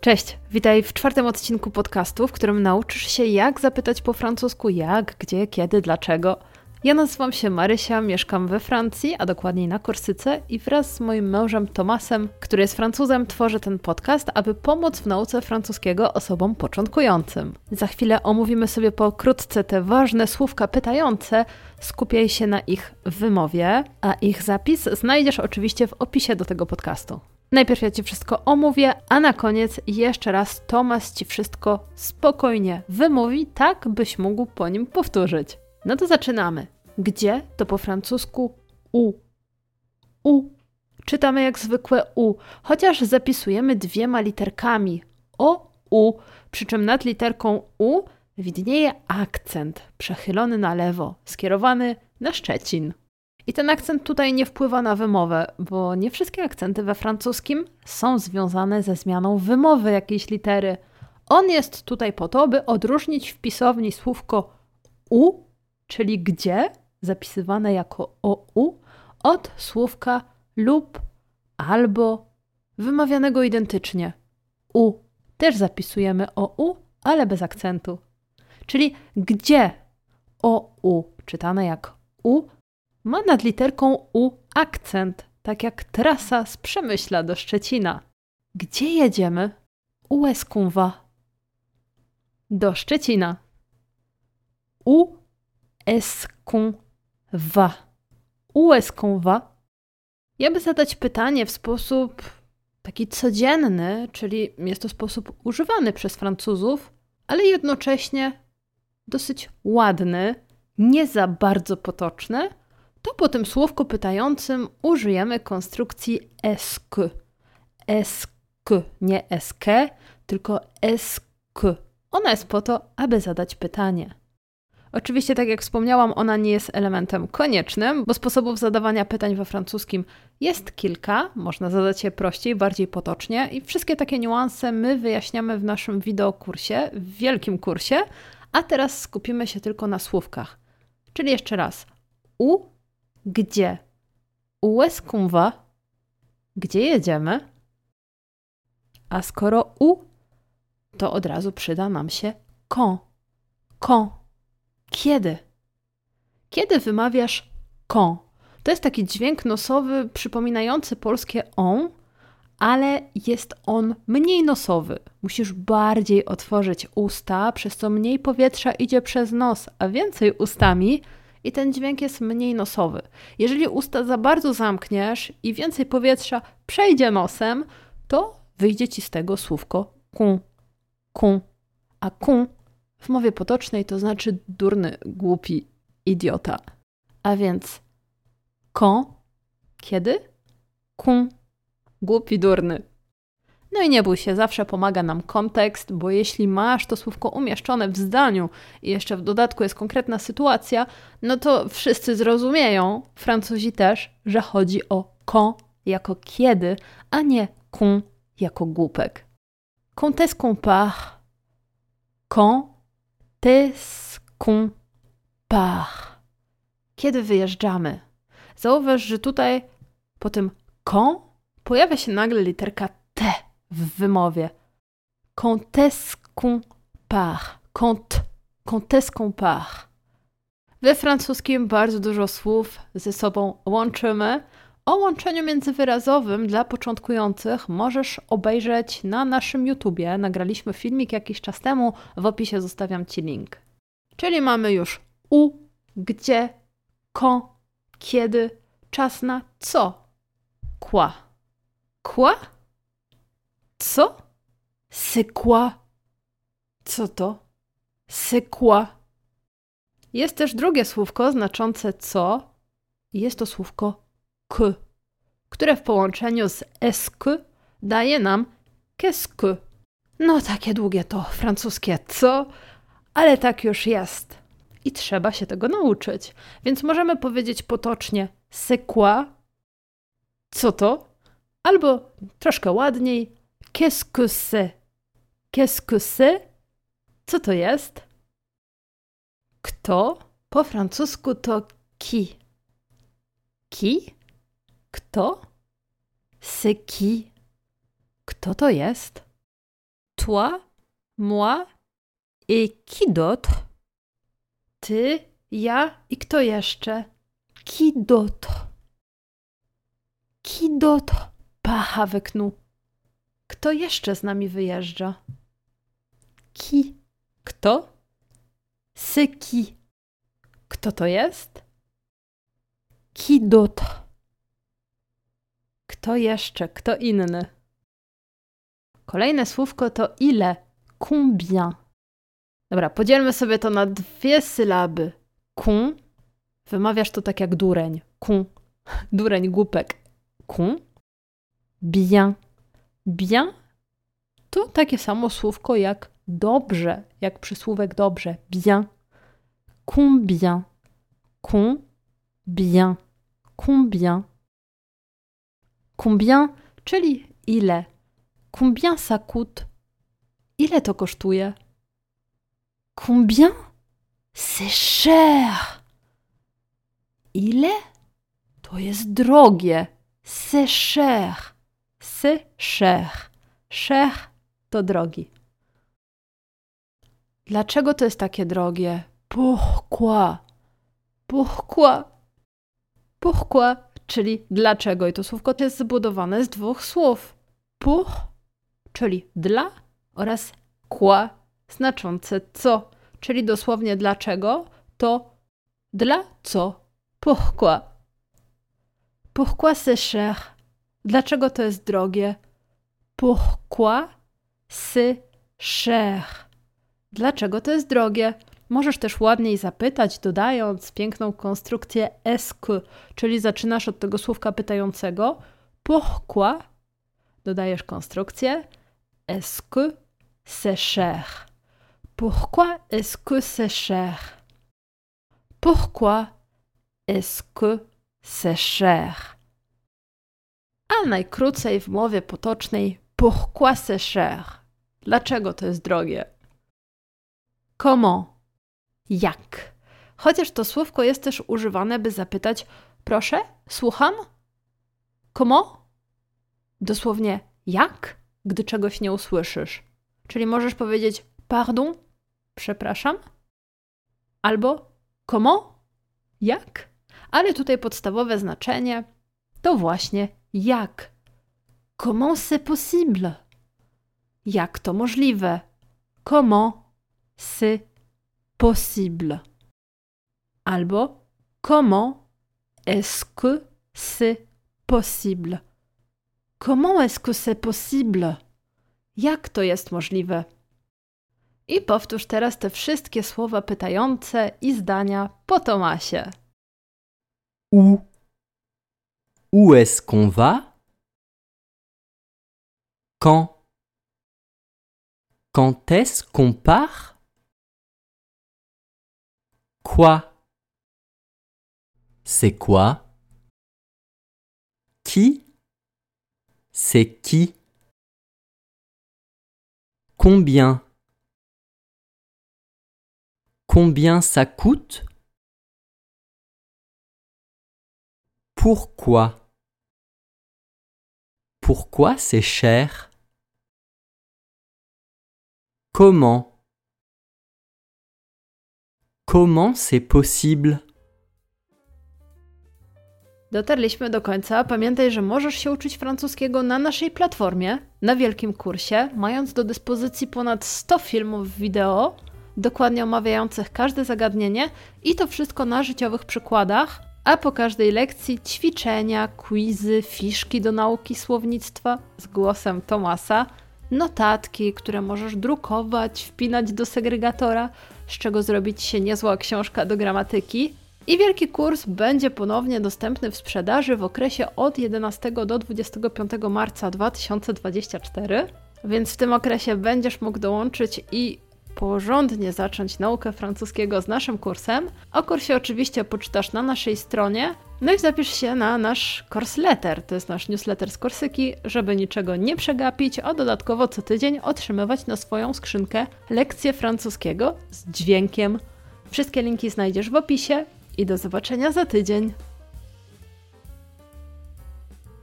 Cześć, witaj w czwartym odcinku podcastu, w którym nauczysz się, jak zapytać po francusku jak, gdzie, kiedy, dlaczego. Ja nazywam się Marysia, mieszkam we Francji, a dokładniej na Korsyce i wraz z moim mężem Tomasem, który jest Francuzem, tworzę ten podcast, aby pomóc w nauce francuskiego osobom początkującym. Za chwilę omówimy sobie pokrótce te ważne słówka pytające, skupiaj się na ich wymowie, a ich zapis znajdziesz oczywiście w opisie do tego podcastu. Najpierw ja Ci wszystko omówię, a na koniec jeszcze raz Tomas Ci wszystko spokojnie wymówi, tak byś mógł po nim powtórzyć. No to zaczynamy. Gdzie to po francusku u. U. Czytamy jak zwykłe u, chociaż zapisujemy dwiema literkami o u, przy czym nad literką u widnieje akcent przechylony na lewo, skierowany na Szczecin. I ten akcent tutaj nie wpływa na wymowę, bo nie wszystkie akcenty we francuskim są związane ze zmianą wymowy jakiejś litery. On jest tutaj po to, by odróżnić w pisowni słówko u, czyli gdzie, zapisywane jako OU, od słówka lub albo, wymawianego identycznie. U też zapisujemy OU, ale bez akcentu. Czyli gdzie OU, czytane jak U, ma nad literką U akcent, tak jak trasa z Przemyśla do Szczecina. Gdzie jedziemy? U Eskunwa. Do Szczecina. U Eskunwa. U Eskunwa. Ja by zadać pytanie w sposób taki codzienny, czyli jest to sposób używany przez Francuzów, ale jednocześnie dosyć ładny, nie za bardzo potoczny, to po tym słówku pytającym użyjemy konstrukcji esk. Esk, nie eske, tylko esk. Ona jest po to, aby zadać pytanie. Oczywiście, tak jak wspomniałam, ona nie jest elementem koniecznym, bo sposobów zadawania pytań we francuskim jest kilka. Można zadać je prościej, bardziej potocznie, i wszystkie takie niuanse my wyjaśniamy w naszym wideokursie, w wielkim kursie. A teraz skupimy się tylko na słówkach. Czyli jeszcze raz: u gdzie? Où? Gdzie jedziemy? A skoro u, to od razu przyda nam się quand. Quand. Kiedy? Kiedy wymawiasz quand? To jest taki dźwięk nosowy przypominający polskie on, ale jest on mniej nosowy. Musisz bardziej otworzyć usta, przez co mniej powietrza idzie przez nos, a więcej ustami i ten dźwięk jest mniej nosowy. Jeżeli usta za bardzo zamkniesz i więcej powietrza przejdzie nosem, to wyjdzie ci z tego słówko kun, kun. A kun w mowie potocznej to znaczy durny, głupi, idiota. A więc kon, kiedy? Kun, głupi, durny. No i nie bój się, zawsze pomaga nam kontekst, bo jeśli masz to słówko umieszczone w zdaniu i jeszcze w dodatku jest konkretna sytuacja, no to wszyscy zrozumieją, Francuzi też, że chodzi o quand jako kiedy, a nie con jako głupek. Quand est-ce qu'on part? Quand est-ce qu'on part? Kiedy wyjeżdżamy? Zauważ, że tutaj po tym quand pojawia się nagle literka w wymowie. Quand est-ce qu'on part? Quand, quand est-ce qu'on part? We francuskim bardzo dużo słów ze sobą łączymy. O łączeniu międzywyrazowym dla początkujących możesz obejrzeć na naszym YouTubie. Nagraliśmy filmik jakiś czas temu, w opisie zostawiam Ci link. Czyli mamy już u, gdzie, quand, kiedy, czas na co. Quoi. Quoi? Co? C'est quoi? Co to? C'est quoi? Jest też drugie słówko znaczące co. Jest to słówko k, które w połączeniu z esk daje nam qu'est-ce No takie długie to francuskie co, ale tak już jest. I trzeba się tego nauczyć. Więc możemy powiedzieć potocznie c'est quoi? Co to? Albo troszkę ładniej Qu'est-ce que c'est? Qu'est-ce que c'est? Co to jest? Kto? Po francusku to qui. Qui? Kto? C'est qui? Kto to jest? toi, moi et qui d'autre? Ty, ja i kto jeszcze? Qui d'autre? Qui d'autre avec nous? Kto jeszcze z nami wyjeżdża? Qui? Kto? Qui? Kto to jest? D'autre? Kto jeszcze? Kto inny? Kolejne słówko to ile? Combien? Dobra, podzielmy sobie to na dwie sylaby. Kun. Wymawiasz to tak jak dureń. Kun. Dureń, głupek. Kun. Bien. Bien to takie samo słówko jak dobrze, jak przysłówek dobrze. Bien. Combien. Combien. Combien. Combien, czyli ile. Combien ça coûte? Ile to kosztuje? Combien? C'est cher. Ile? To jest drogie. C'est cher. C'est cher. Cher to drogi. Dlaczego to jest takie drogie? Pourquoi? Pourquoi? Pourquoi? Czyli dlaczego? I to słówko jest zbudowane z dwóch słów. Pour, czyli dla oraz quoi, znaczące co. Czyli dosłownie dlaczego to dla co. Pourquoi? Pourquoi c'est cher? Dlaczego to jest drogie? Pourquoi c'est cher? Dlaczego to jest drogie? Możesz też ładniej zapytać, dodając piękną konstrukcję est czyli zaczynasz od tego słówka pytającego. Pourquoi? Dodajesz konstrukcję est-ce que c'est cher? Pourquoi est-ce que c'est cher? Pourquoi est-ce que c'est cher? A najkrócej w mowie potocznej pourquoi c'est cher? Dlaczego to jest drogie? Comment? Jak? Chociaż to słówko jest też używane, by zapytać: Proszę, słucham? Comment? Dosłownie jak, gdy czegoś nie usłyszysz. Czyli możesz powiedzieć: Pardon, przepraszam, albo comment? Jak? Ale tutaj podstawowe znaczenie to właśnie jak. Comment c'est possible? Jak to możliwe? Comment c'est possible. Albo comment est-ce que c'est possible? Comment est-ce que c'est possible? Jak to jest możliwe? I powtórz teraz te wszystkie słowa pytające i zdania po Tomasie. Où Où est-ce qu'on va? Quand? Quand est-ce qu'on part? Quoi? C'est quoi? Qui? C'est qui? Combien? Combien ça coûte? Pourquoi Pourquoi c'est cher Comment Comment c'est possible? Dotarliśmy do końca. Pamiętaj, że możesz się uczyć francuskiego na naszej platformie, na wielkim kursie, mając do dyspozycji ponad 100 filmów wideo, dokładnie omawiających każde zagadnienie i to wszystko na życiowych przykładach, a po każdej lekcji ćwiczenia, quizy, fiszki do nauki słownictwa z głosem Tomasa, notatki, które możesz drukować, wpinać do segregatora, z czego zrobić się niezła książka do gramatyki. I wielki kurs będzie ponownie dostępny w sprzedaży w okresie od 11 do 25 marca 2024, więc w tym okresie będziesz mógł dołączyć i porządnie zacząć naukę francuskiego z naszym kursem. O kursie oczywiście poczytasz na naszej stronie, no i zapisz się na nasz course letter, to jest nasz newsletter z Korsyki, żeby niczego nie przegapić, a dodatkowo co tydzień otrzymywać na swoją skrzynkę lekcje francuskiego z dźwiękiem. Wszystkie linki znajdziesz w opisie i do zobaczenia za tydzień.